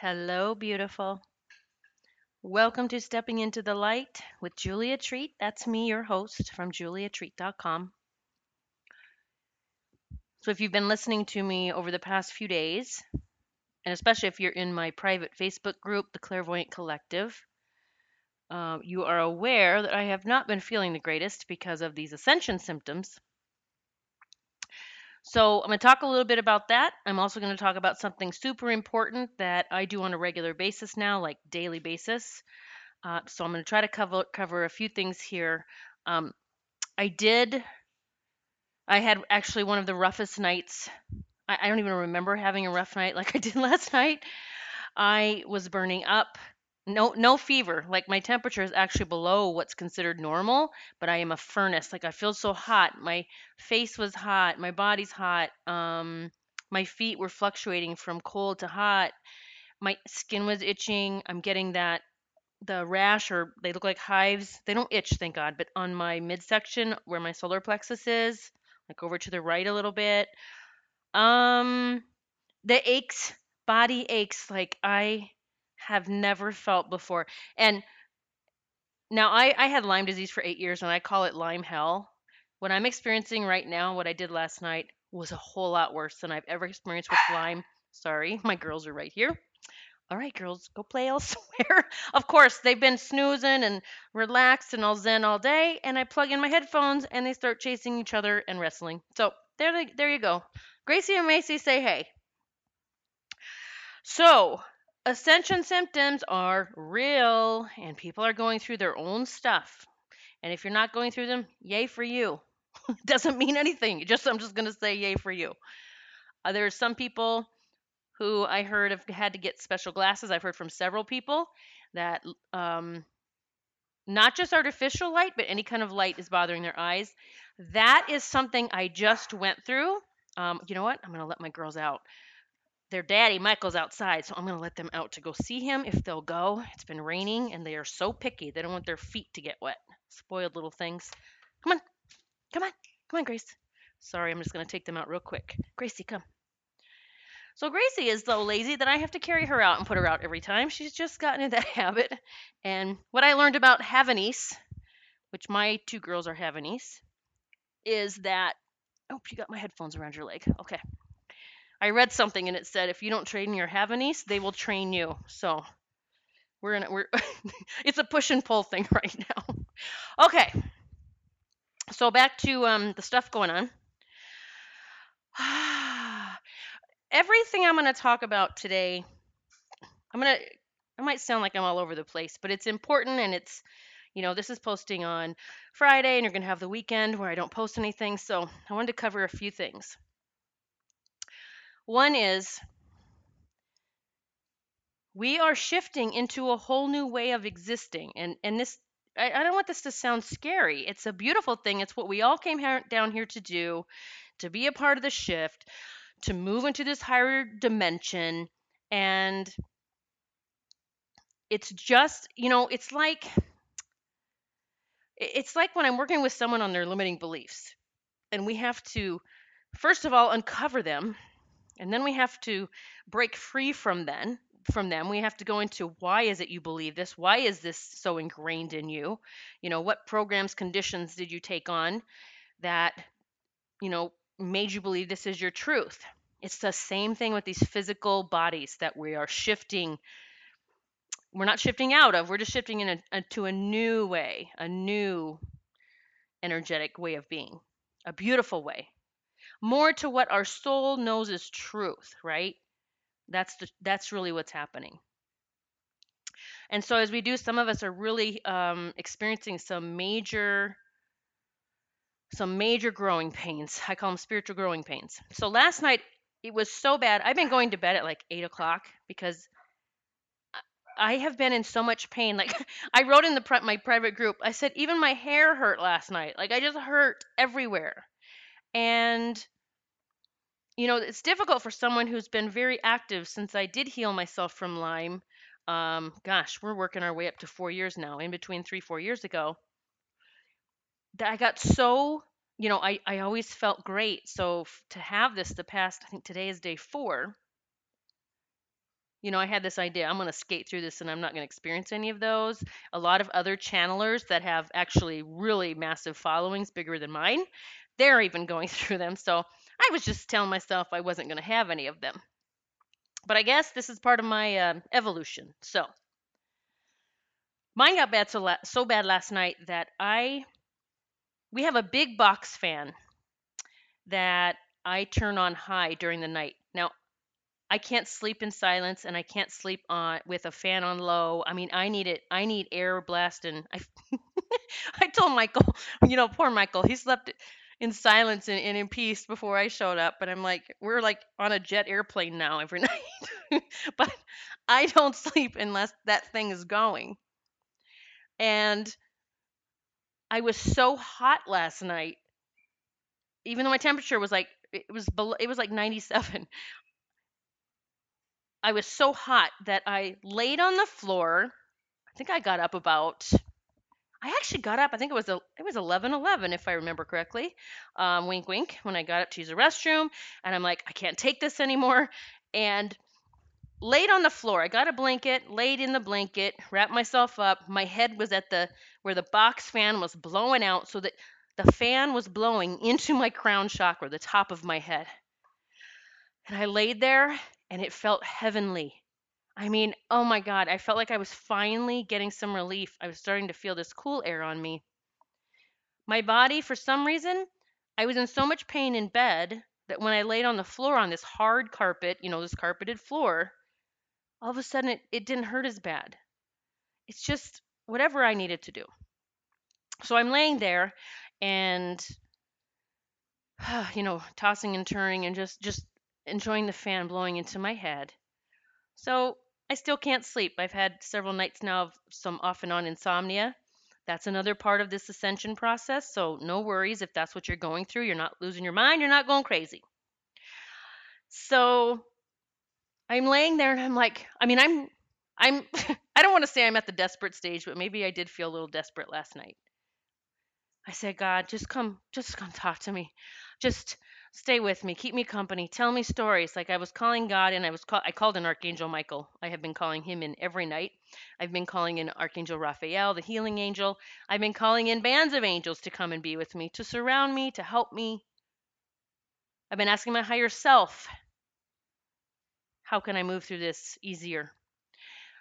Hello, beautiful. Welcome to Stepping into the Light with Julia Treat. That's me, your host from juliatreat.com. So, if you've been listening to me over the past few days, and especially if you're in my private Facebook group, the Clairvoyant Collective, uh, you are aware that I have not been feeling the greatest because of these ascension symptoms. So, I'm going to talk a little bit about that. I'm also going to talk about something super important that I do on a regular basis now, like daily basis. Uh, so, I'm going to try to cover cover a few things here. Um, I did. I had actually one of the roughest nights. I, I don't even remember having a rough night like I did last night. I was burning up. No, no fever. Like my temperature is actually below what's considered normal, but I am a furnace. Like I feel so hot. My face was hot. My body's hot. Um, my feet were fluctuating from cold to hot. My skin was itching. I'm getting that the rash or they look like hives. They don't itch, thank God, but on my midsection where my solar plexus is, like over to the right a little bit. Um, the aches, body aches, like I have never felt before. And now I, I had Lyme disease for eight years and I call it Lyme hell. What I'm experiencing right now, what I did last night, was a whole lot worse than I've ever experienced with Lyme. Sorry, my girls are right here. All right, girls, go play elsewhere. of course, they've been snoozing and relaxed and all zen all day, and I plug in my headphones and they start chasing each other and wrestling. So there, they, there you go. Gracie and Macy say hey. So, ascension symptoms are real, and people are going through their own stuff. And if you're not going through them, yay for you. Doesn't mean anything. Just I'm just gonna say yay for you. Uh, there are some people who I heard have had to get special glasses. I've heard from several people that um, not just artificial light, but any kind of light is bothering their eyes. That is something I just went through. Um, you know what? I'm going to let my girls out. Their daddy, Michael's outside, so I'm to let them out to go see him if they'll go. It's been raining and they are so picky. They don't want their feet to get wet. Spoiled little things. Come on. Come on. Come on, Grace. Sorry, I'm just to take them out real quick. Gracie, come. So Gracie is so lazy that I have to carry her out and put her out every time. She's just gotten in that habit. And what I learned about Havanese, which my two girls are Havanese, is that oh, you got my headphones around your leg. Okay. I read something and it said if you don't train your Havanese, they will train you. So we're in we're it's a push and pull thing right now. Okay. So back to um, the stuff going on. Everything I'm going to talk about today, I'm going to I might sound like I'm all over the place, but it's important and it's you know, this is posting on Friday and you're going to have the weekend where I don't post anything, so I wanted to cover a few things. One is we are shifting into a whole new way of existing and and this I, I don't want this to sound scary. It's a beautiful thing. It's what we all came down here to do, to be a part of the shift, to move into this higher dimension. And it's just, you know, it's like it's like when I'm working with someone on their limiting beliefs. And we have to first of all uncover them, and then we have to break free from them from them. We have to go into why is it you believe this? Why is this so ingrained in you? You know what programs conditions did you take on that you know made you believe this is your truth? It's the same thing with these physical bodies that we are shifting we're not shifting out of we're just shifting in a, a new way a new energetic way of being a beautiful way more to what our soul knows is truth right that's the that's really what's happening and so as we do some of us are really um, experiencing some major some major growing pains i call them spiritual growing pains so last night it was so bad i've been going to bed at like eight o'clock because I have been in so much pain. Like I wrote in the my private group, I said even my hair hurt last night. Like I just hurt everywhere. And you know, it's difficult for someone who's been very active since I did heal myself from Lyme. Um, gosh, we're working our way up to four years now, in between three, four years ago. That I got so, you know, I, I always felt great. So f- to have this the past, I think today is day four. you know, I had this idea I'm going to skate through this and I'm not going to experience any of those. A lot of other channelers that have actually really massive followings, bigger than mine, they're even going through them. So I was just telling myself I wasn't going to have any of them. But I guess this is part of my uh, evolution. So mine got bad so, la- so bad last night that I, we have a big box fan that I turn on high during the night. Now, I can't sleep in silence and I can't sleep on with a fan on low. I mean, I need it. I need air blasting. I I told Michael, you know, poor Michael, he slept in silence and, and in peace before I showed up. But I'm like, we're like on a jet airplane now every night. but I don't sleep unless that thing is going. And I was so hot last night, even though my temperature was like it was below, it was like 97. I was so hot that I laid on the floor. I think I got up about. I actually got up. I think it was a, it was 11:11 if I remember correctly. Um, wink, wink. When I got up to use the restroom, and I'm like, I can't take this anymore, and laid on the floor. I got a blanket, laid in the blanket, wrapped myself up. My head was at the where the box fan was blowing out, so that the fan was blowing into my crown chakra, the top of my head. And I laid there and it felt heavenly. I mean, oh my God, I felt like I was finally getting some relief. I was starting to feel this cool air on me. My body, for some reason, I was in so much pain in bed that when I laid on the floor on this hard carpet, you know, this carpeted floor, all of a sudden it, it didn't hurt as bad. It's just whatever I needed to do. So I'm laying there and you know, tossing and turning and just just enjoying the fan blowing into my head. So I still can't sleep. I've had several nights now of some off and on insomnia. That's another part of this ascension process. So no worries if that's what you're going through. You're not losing your mind. You're not going crazy. So I'm laying there and I'm like, I mean, I'm, I'm, I don't want to say I'm at the desperate stage, but maybe I did feel a little desperate last night. I said, God, just come, just come talk to me. Just stay with me, keep me company, tell me stories. Like I was calling God and I was call- I called an Archangel Michael. I have been calling him in every night. I've been calling in Archangel Raphael, the healing angel. I've been calling in bands of angels to come and be with me, to surround me, to help me. I've been asking my higher self, how can I move through this easier?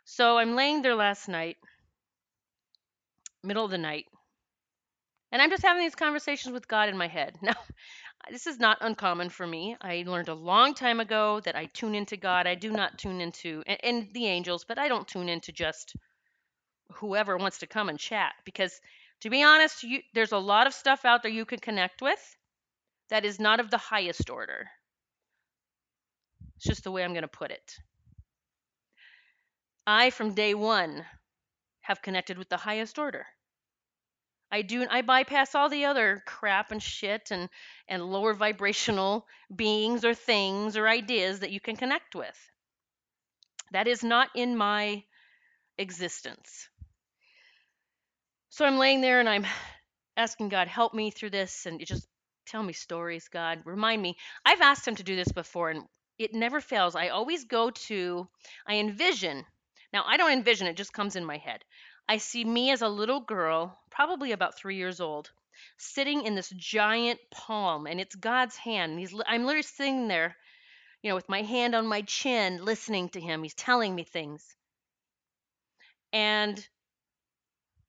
So I'm laying there last night, middle of the night, and I'm just having these conversations with God in my head. Now, this is not uncommon for me. I learned a long time ago that I tune into God. I do not tune into and, and the angels, but I don't tune into just whoever wants to come and chat because to be honest, you, there's a lot of stuff out there you can connect with that is not of the highest order. It's just the way I'm going to put it. I, from day one, have connected with the highest order. I do I bypass all the other crap and shit and and lower vibrational beings or things or ideas that you can connect with. That is not in my existence. So I'm laying there and I'm asking God, help me through this and just tell me stories, God. Remind me. I've asked him to do this before and it never fails. I always go to I envision. Now I don't envision it just comes in my head. I see me as a little girl, probably about three years old, sitting in this giant palm, and it's God's hand. He's, I'm literally sitting there, you know, with my hand on my chin, listening to him. He's telling me things, and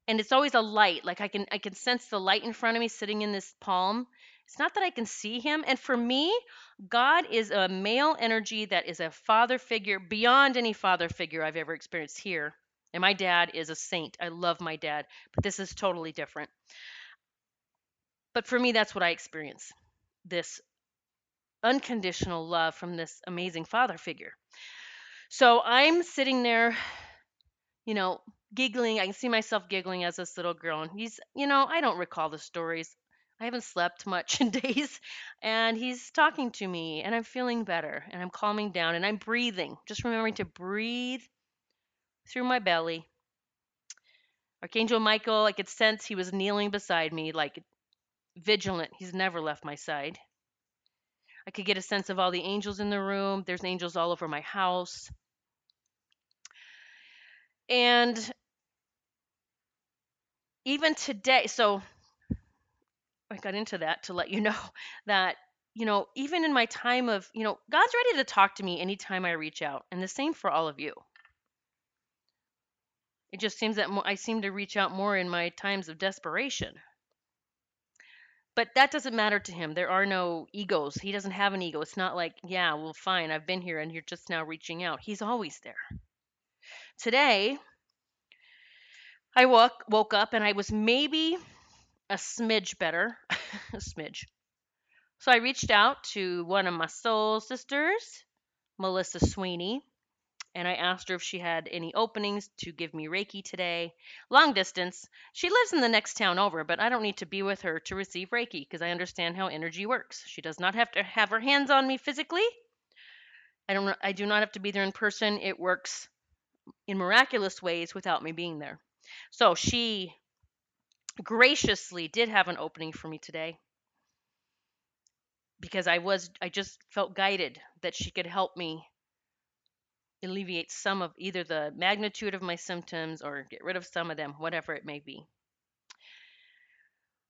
and it's always a light. Like I can I can sense the light in front of me, sitting in this palm. It's not that I can see him. And for me, God is a male energy that is a father figure beyond any father figure I've ever experienced here and my dad is a saint. I love my dad, but this is totally different. But for me, that's what I experience this unconditional love from this amazing father figure. So I'm sitting there, you know, giggling. I can see myself giggling as this little girl. And he's, you know, I don't recall the stories. I haven't slept much in days. And he's talking to me, and I'm feeling better, and I'm calming down, and I'm breathing. Just remembering to breathe through my belly. Archangel Michael, I could sense he was kneeling beside me, like vigilant. He's never left my side. I could get a sense of all the angels in the room. There's angels all over my house. And even today, so I got into that to let you know that, you know, even in my time of, you know, God's ready to talk to me anytime I reach out. And the same for all of you. It just seems that I seem to reach out more in my times of desperation. But that doesn't matter to him. There are no egos. He doesn't have an ego. It's not like, yeah, well, fine, I've been here and you're just now reaching out. He's always there. Today, I woke, woke up and I was maybe a smidge better. a smidge. So I reached out to one of my soul sisters, Melissa Sweeney, and I asked her if she had any openings to give me Reiki today. Long distance. She lives in the next town over, but I don't need to be with her to receive Reiki because I understand how energy works. She does not have to have her hands on me physically. I don't I do not have to be there in person. It works in miraculous ways without me being there. So she graciously did have an opening for me today because I was I just felt guided that she could help me alleviate some of either the magnitude of my symptoms or get rid of some of them, whatever it may be.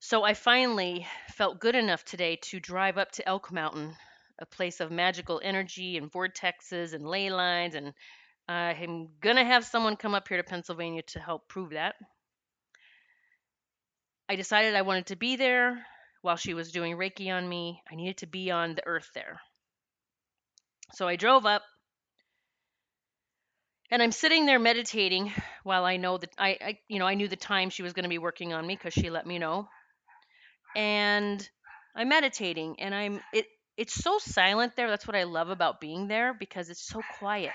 So I finally felt good enough today to drive up to Elk Mountain, a place of magical energy and vortexes and ley lines. And I'm going to have someone come up here to Pennsylvania to help prove that. I decided I wanted to be there while she was doing Reiki on me. I needed to be on the earth there. So I drove up and I'm sitting there meditating while I know that I, I you know, I knew the time she was going to be working on me because she let me know. And I'm meditating and I'm it it's so silent there. That's what I love about being there because it's so quiet.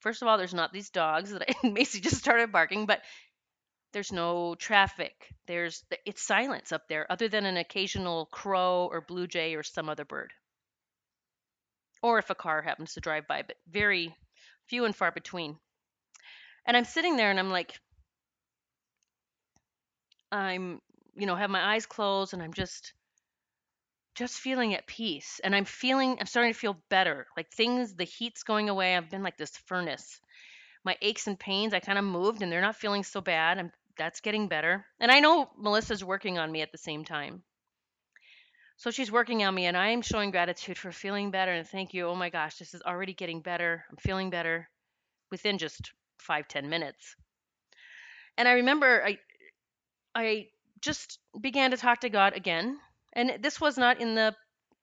First of all, there's not these dogs that I, Macy just started barking, but there's no traffic. There's it's silence up there other than an occasional crow or blue jay or some other bird. Or if a car happens to drive by, but very few and far between. And I'm sitting there and I'm like, I'm, you know, have my eyes closed and I'm just, just feeling at peace. And I'm feeling, I'm starting to feel better. Like things, the heat's going away. I've been like this furnace. My aches and pains, I kind of moved and they're not feeling so bad. I'm, that's getting better. And I know Melissa's working on me at the same time. So she's working on me, and I'm showing gratitude for feeling better. And thank you. Oh my gosh, this is already getting better. I'm feeling better within just five ten minutes. And I remember I I just began to talk to God again. And this was not in the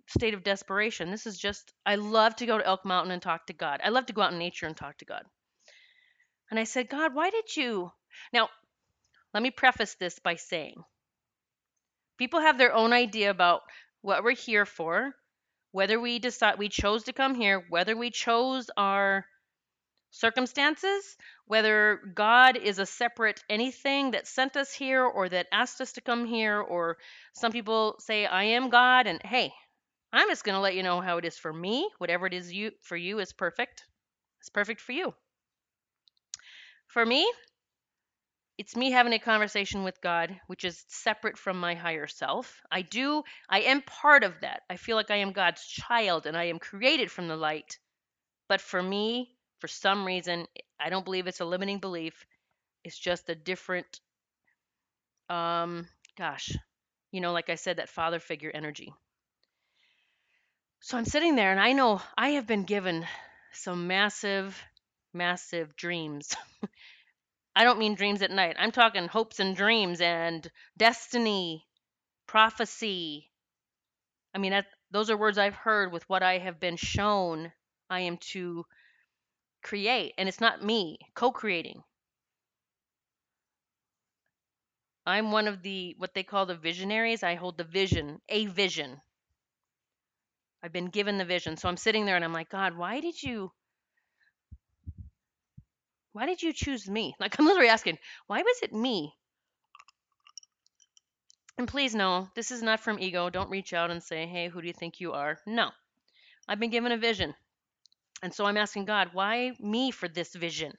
state of desperation. This is just, I love to go to Elk Mountain and talk to God. I love to go out in nature and talk to God. And I said, God, why did you? Now, let me preface this by saying people have their own idea about what we're here for, whether we decide we chose to come here, whether we chose our circumstances, whether God is a separate anything that sent us here or that asked us to come here, or some people say, I am God, and hey, I'm just going to let you know how it is for me. Whatever it is you for you is perfect. It's perfect for you. For me, it's me having a conversation with God, which is separate from my higher self. I do, I am part of that. I feel like I am God's child and I am created from the light. But for me, for some reason, I don't believe it's a limiting belief. It's just a different, um, gosh, you know, like I said, that father figure energy. So I'm sitting there and I know I have been given some massive, massive dreams I don't mean dreams at night. I'm talking hopes and dreams and destiny, prophecy. I mean, that, those are words I've heard with what I have been shown I am to create. And it's not me co creating. I'm one of the, what they call the visionaries. I hold the vision, a vision. I've been given the vision. So I'm sitting there and I'm like, God, why did you why did you choose me? Like, I'm literally asking, why was it me? And please know, this is not from ego. Don't reach out and say, hey, who do you think you are? No. I've been given a vision. And so I'm asking God, why me for this vision?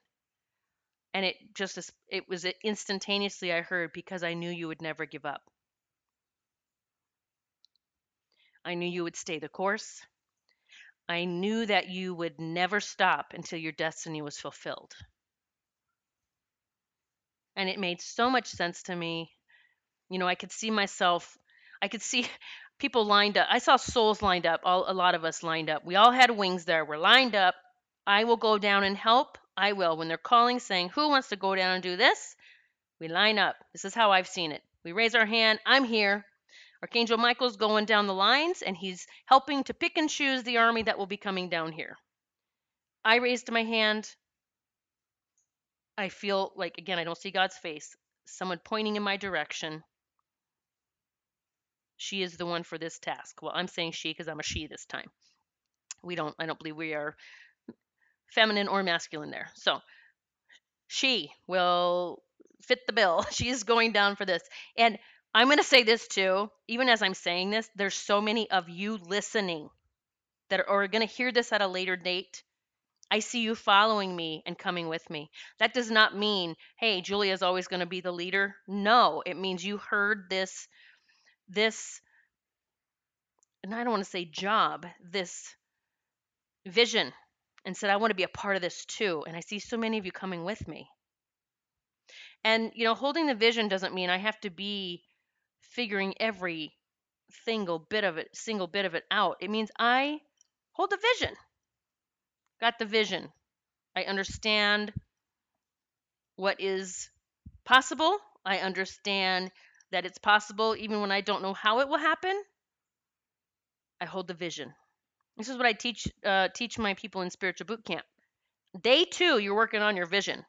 And it just, it was instantaneously I heard, because I knew you would never give up. I knew you would stay the course. I knew that you would never stop until your destiny was fulfilled. And it made so much sense to me. You know, I could see myself, I could see people lined up. I saw souls lined up, all, a lot of us lined up. We all had wings there. We're lined up. I will go down and help. I will. When they're calling saying, Who wants to go down and do this? We line up. This is how I've seen it. We raise our hand. I'm here. Archangel Michael's going down the lines and he's helping to pick and choose the army that will be coming down here. I raised my hand. I feel like, again, I don't see God's face. Someone pointing in my direction. She is the one for this task. Well, I'm saying she because I'm a she this time. We don't, I don't believe we are feminine or masculine there. So she will fit the bill. She's going down for this. And I'm going to say this too, even as I'm saying this, there's so many of you listening that are going to hear this at a later date. I see you following me and coming with me. That does not mean, hey, Julia's always going to be the leader. No, it means you heard this this and I don't want to say job, this vision and said I want to be a part of this too. And I see so many of you coming with me. And you know, holding the vision doesn't mean I have to be figuring every single bit of it, single bit of it out. It means I hold the vision. Got the vision. I understand what is possible. I understand that it's possible even when I don't know how it will happen. I hold the vision. This is what I teach uh, teach my people in spiritual boot camp. Day two, you're working on your vision.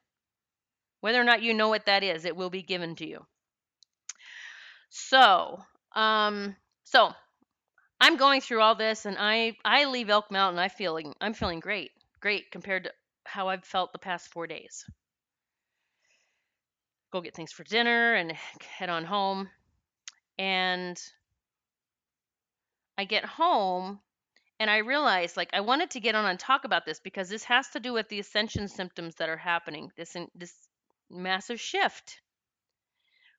Whether or not you know what that is, it will be given to you. So, um, so I'm going through all this, and I I leave Elk Mountain. I feeling I'm feeling great, great compared to how I've felt the past four days. Go get things for dinner and head on home, and I get home and I realized like I wanted to get on and talk about this because this has to do with the ascension symptoms that are happening. This this massive shift.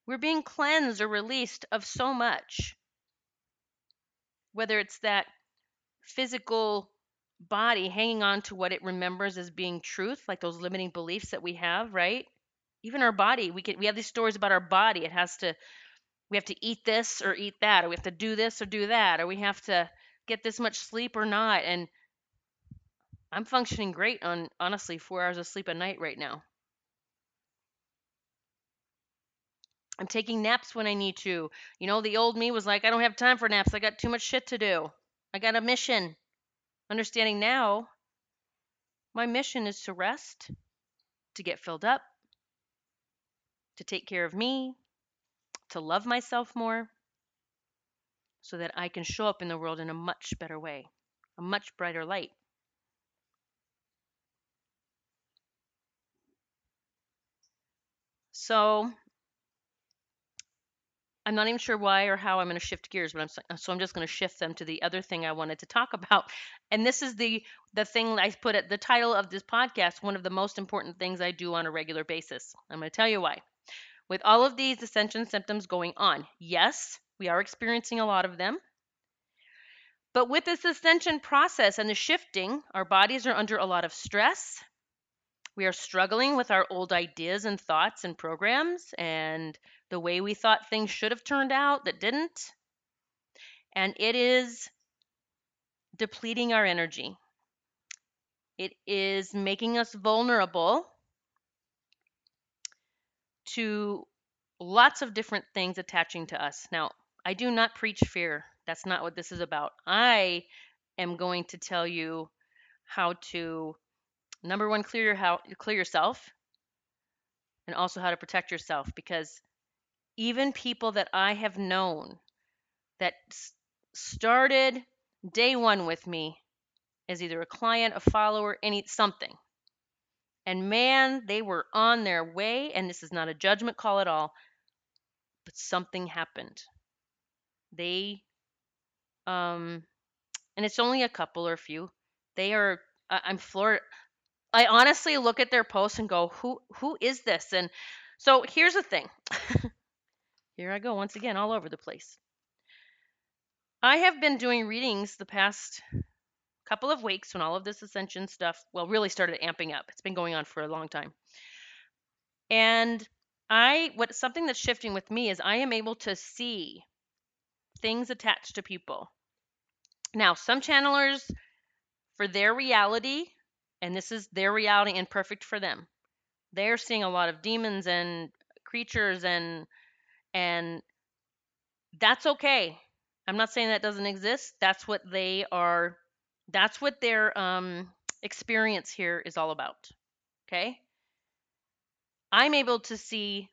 We're being cleansed or released of so much. Whether it's that physical body hanging on to what it remembers as being truth, like those limiting beliefs that we have, right? Even our body, we can we have these stories about our body. It has to we have to eat this or eat that, or we have to do this or do that, or we have to get this much sleep or not. And I'm functioning great on honestly four hours of sleep a night right now. I'm taking naps when I need to. You know, the old me was like, I don't have time for naps. I got too much shit to do. I got a mission. Understanding now, my mission is to rest, to get filled up, to take care of me, to love myself more, so that I can show up in the world in a much better way, a much brighter light. So I'm not even sure why or how I'm going to shift gears, but I'm uh, so I'm just going to shift them to the other thing I wanted to talk about. And this is the the thing I put at the title of this podcast, one of the most important things I do on a regular basis. I'm going to tell you why. With all of these ascension symptoms going on, yes, we are experiencing a lot of them. But with this ascension process and the shifting, our bodies are under a lot of stress. We are struggling with our old ideas and thoughts and programs and the way we thought things should have turned out that didn't. And it is depleting our energy. It is making us vulnerable to lots of different things attaching to us. Now, I do not preach fear. That's not what this is about. I am going to tell you how to number one clear your how clear yourself and also how to protect yourself because even people that I have known that started day one with me as either a client, a follower, any something. And man, they were on their way, and this is not a judgment call at all, but something happened. They, um, and it's only a couple or a few. They are. I'm floored. I honestly look at their posts and go, "Who who is this?" And so here's the thing. Here I go once again, all over the place. I have been doing readings the past couple of weeks when all of this ascension stuff, well, really started amping up. It's been going on for a long time. And I what something that's shifting with me is I am able to see things attached to people. Now, some channelers for their reality, and this is their reality and perfect for them. They're seeing a lot of demons and creatures and and that's okay. I'm not saying that doesn't exist. That's what they are that's what their um experience here is all about. Okay? I'm able to see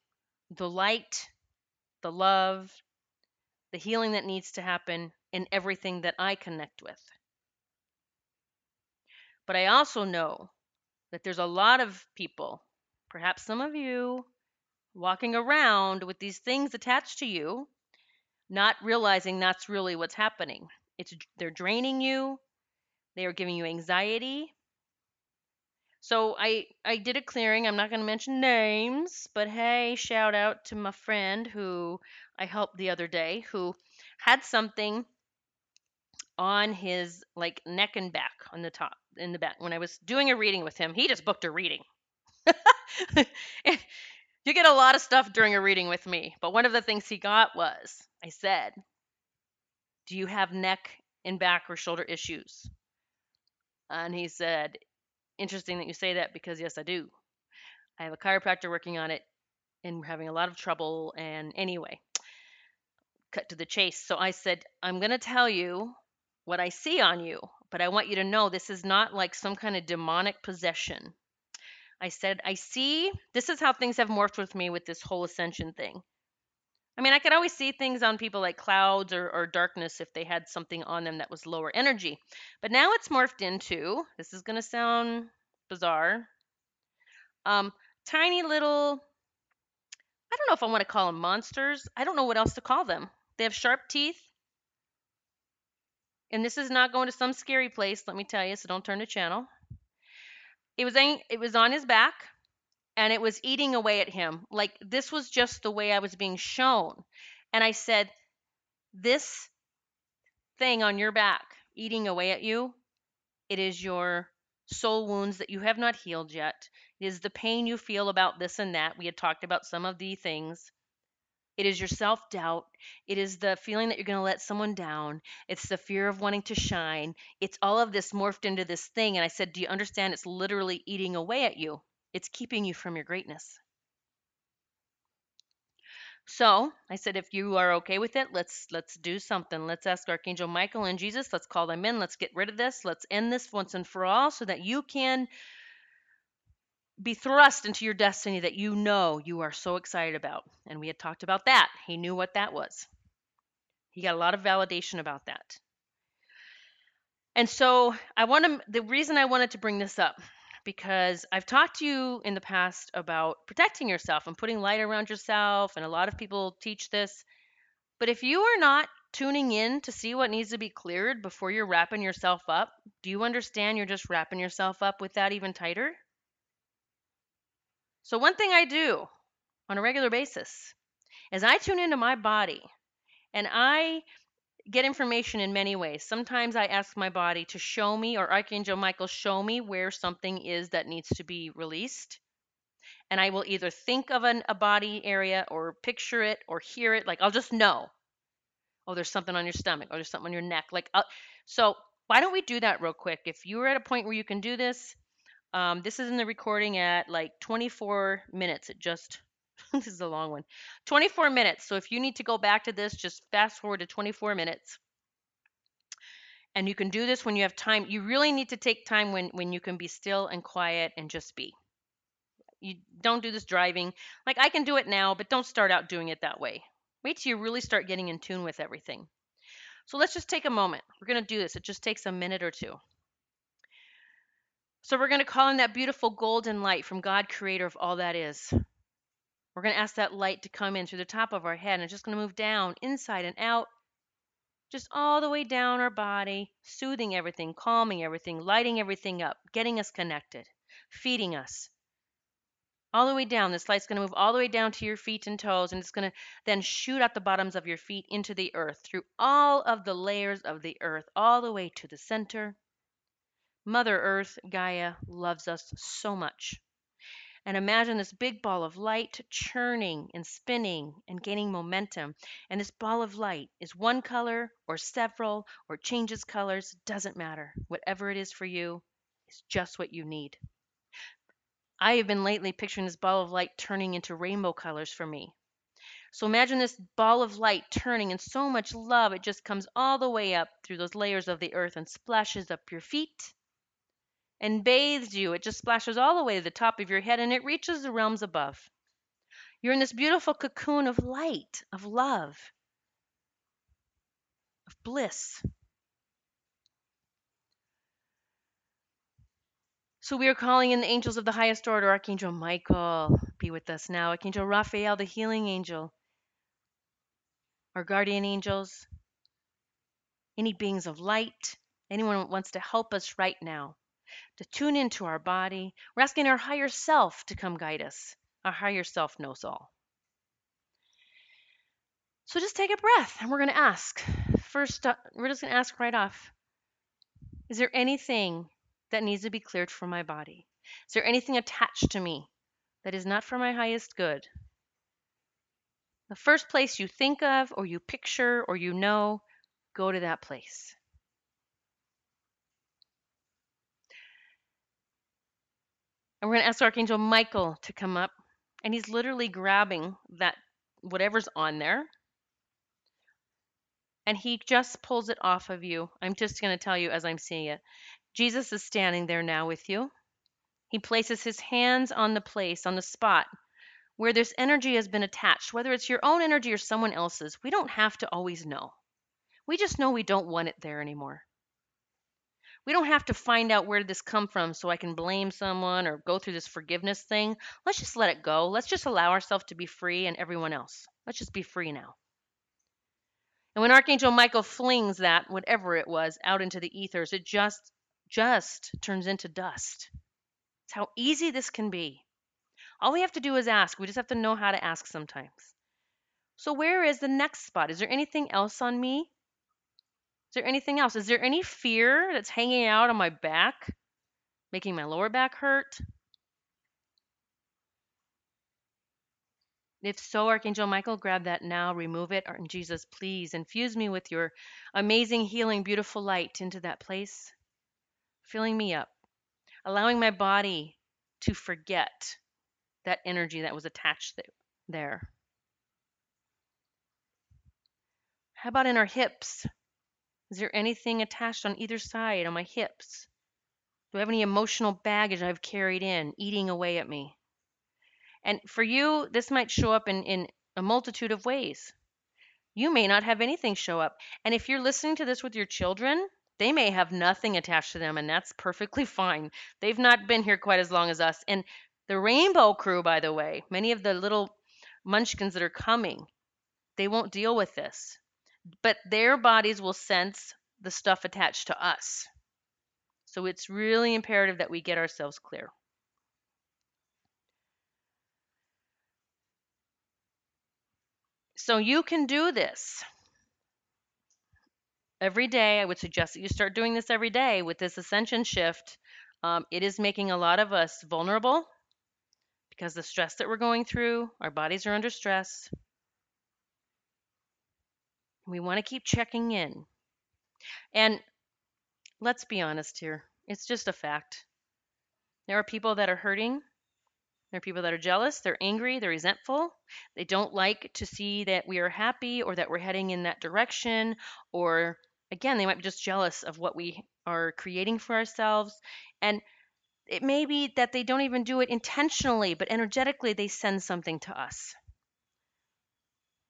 the light, the love, the healing that needs to happen in everything that I connect with. But I also know that there's a lot of people, perhaps some of you, walking around with these things attached to you, not realizing that's really what's happening. It's they're draining you, they are giving you anxiety. So I I did a clearing. I'm not going to mention names, but hey, shout out to my friend who I helped the other day who had something on his like neck and back on the top in the back when I was doing a reading with him. He just booked a reading. you get a lot of stuff during a reading with me, but one of the things he got was I said, "Do you have neck and back or shoulder issues?" And he said, "Interesting that you say that because yes, I do. I have a chiropractor working on it and we're having a lot of trouble and anyway, cut to the chase. So I said, I'm going to tell you what I see on you, but I want you to know this is not like some kind of demonic possession. I said, I see, this is how things have morphed with me with this whole ascension thing. I mean, I could always see things on people like clouds or, or darkness if they had something on them that was lower energy. But now it's morphed into this is going to sound bizarre um, tiny little, I don't know if I want to call them monsters. I don't know what else to call them. They have sharp teeth. And this is not going to some scary place, let me tell you, so don't turn the channel. It was it was on his back and it was eating away at him. Like this was just the way I was being shown. And I said, "This thing on your back eating away at you, it is your soul wounds that you have not healed yet. It is the pain you feel about this and that. We had talked about some of the things. It is your self doubt. It is the feeling that you're going to let someone down. It's the fear of wanting to shine. It's all of this morphed into this thing. And I said, Do you understand? It's literally eating away at you, it's keeping you from your greatness. So I said, if you are okay with it, let's let's do something. Let's ask Archangel Michael and Jesus. Let's call them in. Let's get rid of this. Let's end this once and for all, so that you can be thrust into your destiny that you know you are so excited about. And we had talked about that. He knew what that was. He got a lot of validation about that. And so I want to, the reason I wanted to bring this up, because I've talked to you in the past about protecting yourself and putting light around yourself, and a lot of people teach this. But if you are not tuning in to see what needs to be cleared before you're wrapping yourself up, do you understand you're just wrapping yourself up with that even tighter? So, one thing I do on a regular basis is I tune into my body and I get information in many ways. Sometimes I ask my body to show me, or Archangel Michael, show me where something is that needs to be released. And I will either think of an, a body area or picture it or hear it. Like I'll just know. Oh, there's something on your stomach. or there's something on your neck. Like, I'll, so why don't we do that real quick? If you're at a point where you can do this, um, this is in the recording at like 24 minutes. It just, this is a long one. 24 minutes. So if you need to go back to this, just fast forward to 24 minutes. And you can do this when you have time. You really need to take time when, when you can be still and quiet and just be. You don't do this driving. Like I can do it now, but don't start out doing it that way. Wait till you really start getting in tune with everything. So let's just take a moment. We're going to do this. It just takes a minute or two. So we're going to call in that beautiful golden light from God, creator of all that is. We're going to ask that light to come in through the top of our head and it's just going to move down, inside and out, just all the way down our body, soothing everything, calming everything, lighting everything up, getting us connected, feeding us. All the way down. This light's going to move all the way down to your feet and toes, and it's going to then shoot out the bottoms of your feet into the earth through all of the layers of the earth, all the way to the center Mother Earth, Gaia, loves us so much. and imagine this big ball of light churning and spinning and gaining momentum. And this ball of light is one color or several or changes colors, doesn't matter. Whatever it is for you is just what you need. I have been lately picturing this ball of light turning into rainbow colors for me. So imagine this ball of light turning and so much love, it just comes all the way up through those layers of the earth and splashes up your feet and bathes you. It just splashes all the way to the top of your head and it reaches the realms above. You're in this beautiful cocoon of light, of love, of bliss. So we are calling in the angels of the highest order, Archangel Michael, be with us now. Archangel Raphael, the healing angel, our guardian angels, any beings of light, anyone who wants to help us right now to tune into our body. We're asking our higher self to come guide us. Our higher self knows all. So just take a breath and we're going to ask. First, uh, we're just going to ask right off Is there anything that needs to be cleared from my body? Is there anything attached to me that is not for my highest good? The first place you think of, or you picture, or you know, go to that place. And we're going to ask Archangel Michael to come up. And he's literally grabbing that whatever's on there. And he just pulls it off of you. I'm just going to tell you as I'm seeing it. Jesus is standing there now with you. He places his hands on the place, on the spot where this energy has been attached, whether it's your own energy or someone else's. We don't have to always know. We just know we don't want it there anymore. We don't have to find out where did this come from so I can blame someone or go through this forgiveness thing. Let's just let it go. Let's just allow ourselves to be free and everyone else. Let's just be free now. And when Archangel Michael flings that, whatever it was, out into the ethers, it just just turns into dust. It's how easy this can be. All we have to do is ask. We just have to know how to ask sometimes. So where is the next spot? Is there anything else on me? There anything else? Is there any fear that's hanging out on my back, making my lower back hurt? If so, Archangel Michael, grab that now, remove it. And Jesus, please infuse me with your amazing, healing, beautiful light into that place, filling me up, allowing my body to forget that energy that was attached there. How about in our hips? Is there anything attached on either side on my hips? Do I have any emotional baggage I've carried in, eating away at me? And for you, this might show up in, in a multitude of ways. You may not have anything show up. And if you're listening to this with your children, they may have nothing attached to them, and that's perfectly fine. They've not been here quite as long as us. And the Rainbow Crew, by the way, many of the little munchkins that are coming, they won't deal with this but their bodies will sense the stuff attached to us. So it's really imperative that we get ourselves clear. So you can do this every day. I would suggest that you start doing this every day with this ascension shift. Um, it is making a lot of us vulnerable because the stress that we're going through, our bodies are under stress. We want to keep checking in. And let's be honest here, it's just a fact. There are people that are hurting. There are people that are jealous, they're angry, they're resentful. They don't like to see that we are happy or that we're heading in that direction. Or again, they might be just jealous of what we are creating for ourselves. And it may be that they don't even do it intentionally, but energetically they send something to us.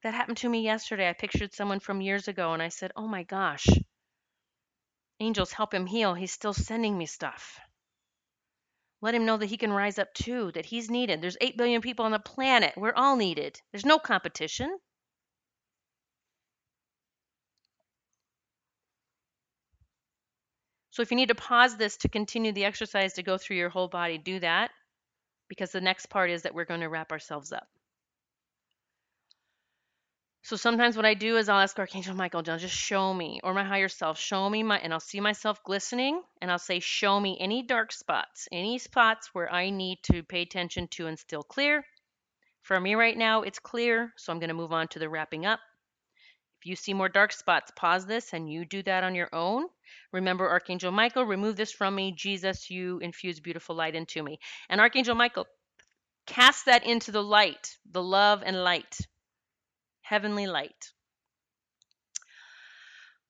That happened to me yesterday. I pictured someone from years ago and I said, Oh my gosh, angels help him heal. He's still sending me stuff. Let him know that he can rise up too, that he's needed. There's 8 billion people on the planet. We're all needed. There's no competition. So if you need to pause this to continue the exercise to go through your whole body, do that because the next part is that we're going to wrap ourselves up. So sometimes what I do is I'll ask Archangel Michael, John, just show me, or my higher self, show me my, and I'll see myself glistening, and I'll say, show me any dark spots, any spots where I need to pay attention to and still clear. For me right now, it's clear, so I'm going to move on to the wrapping up. If you see more dark spots, pause this and you do that on your own. Remember, Archangel Michael, remove this from me. Jesus, you infuse beautiful light into me. And Archangel Michael, cast that into the light, the love and light heavenly light.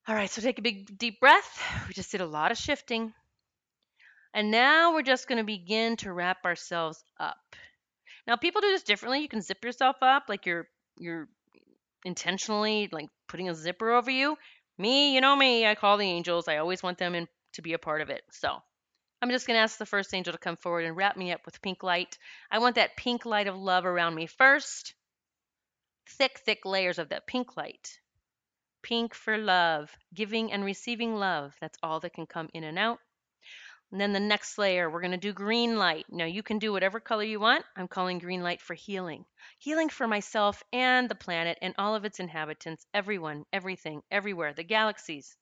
All right, so take a big deep breath. We just did a lot of shifting. And now we're just going to begin to wrap ourselves up. Now people do this differently. You can zip yourself up like you're you're intentionally like putting a zipper over you. Me, you know me, I call the angels. I always want them in, to be a part of it. So, I'm just going to ask the first angel to come forward and wrap me up with pink light. I want that pink light of love around me first thick, thick layers of that pink light. Pink for love, giving and receiving love. That's all that can come in and out. And then the next layer, we're going to do green light. Now you can do whatever color you want. I'm calling green light for healing. Healing for myself and the planet and all of its inhabitants, everyone, everything, everywhere, the galaxies.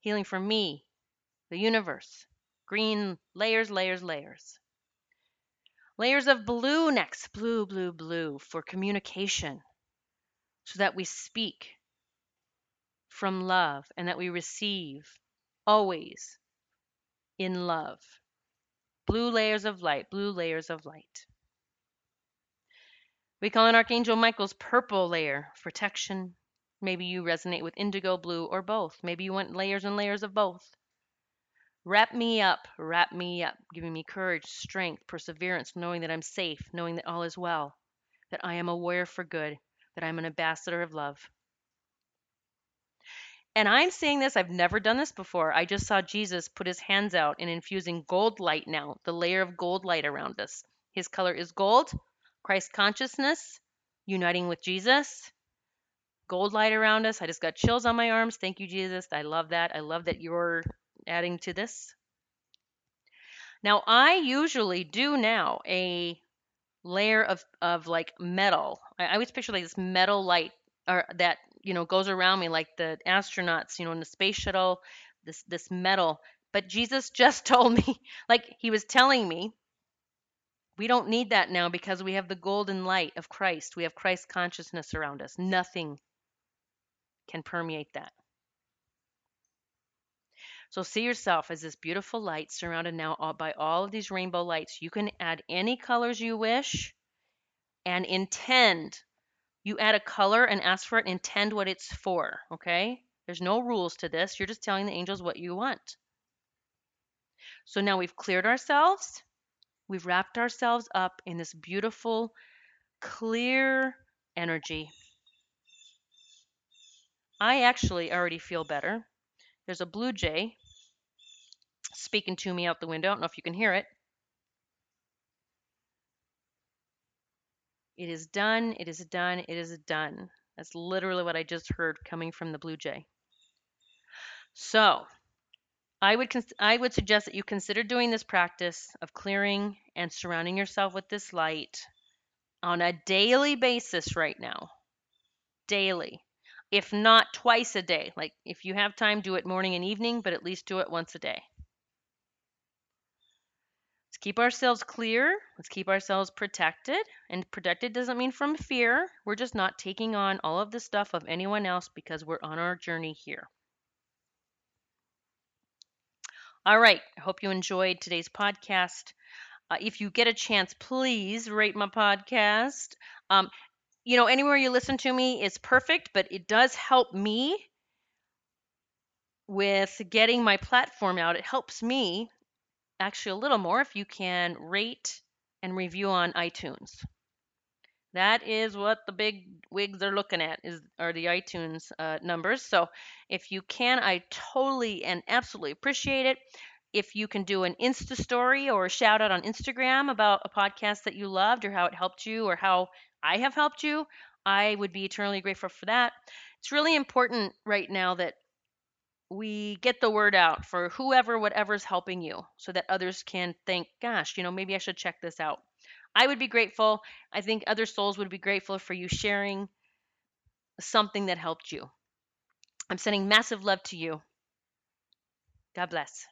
Healing for me, the universe. Green layers, layers, layers. Layers of blue next, blue, blue, blue for communication so that we speak from love and that we receive always in love. Blue layers of light, blue layers of light. We call in Archangel Michael's purple layer protection. Maybe you resonate with indigo blue or both. Maybe you want layers and layers of both. Wrap me up, wrap me up, giving me courage, strength, perseverance, knowing that I'm safe, knowing that all is well, that I am a warrior for good, that I'm an ambassador of love. And I'm saying this, I've never done this before. I just saw Jesus put his hands out and infusing gold light now, the layer of gold light around us. His color is gold, Christ consciousness, uniting with Jesus. Gold light around us. I just got chills on my arms. Thank you, Jesus. I love that. I love that you're adding to this. Now, I usually do now a layer of, of like metal. I, I always picture like this metal light or that, you know, goes around me like the astronauts, you know, in the space shuttle, this this metal. But Jesus just told me, like he was telling me, we don't need that now because we have the golden light of Christ. We have Christ consciousness around us. Nothing can permeate that. So see yourself as this beautiful light surrounded now by all of these rainbow lights. You can add any colors you wish and intend. You add a color and ask for it, intend what it's for, okay? There's no rules to this. You're just telling the angels what you want. So now we've cleared ourselves. We've wrapped ourselves up in this beautiful, clear energy. I actually already feel better. There's a blue jay speaking to me out the window. I don't know if you can hear it. It is done. It is done. It is done. That's literally what I just heard coming from the blue jay. So, I would I would suggest that you consider doing this practice of clearing and surrounding yourself with this light on a daily basis right now. Daily if not twice a day. Like if you have time, do it morning and evening, but at least do it once a day. Let's keep ourselves clear. Let's keep ourselves protected. And protected doesn't mean from fear. We're just not taking on all of the stuff of anyone else because we're on our journey here. All right. I hope you enjoyed today's podcast. Uh, if you get a chance, please rate my podcast. Um, you know, anywhere you listen to me is perfect, but it does help me with getting my platform out. It helps me actually a little more if you can rate and review on iTunes. That is what the big wigs are looking at is are the iTunes uh, numbers. So if you can, I totally and absolutely appreciate it. If you can do an Insta story or a shout out on Instagram about a podcast that you loved or how it helped you or how I have helped you, I would be eternally grateful for that. It's really important right now that we get the word out for whoever, whatever's helping you so that others can think, gosh, you know, maybe I should check this out. I would be grateful. I think other souls would be grateful for you sharing something that helped you. I'm sending massive love to you. God bless.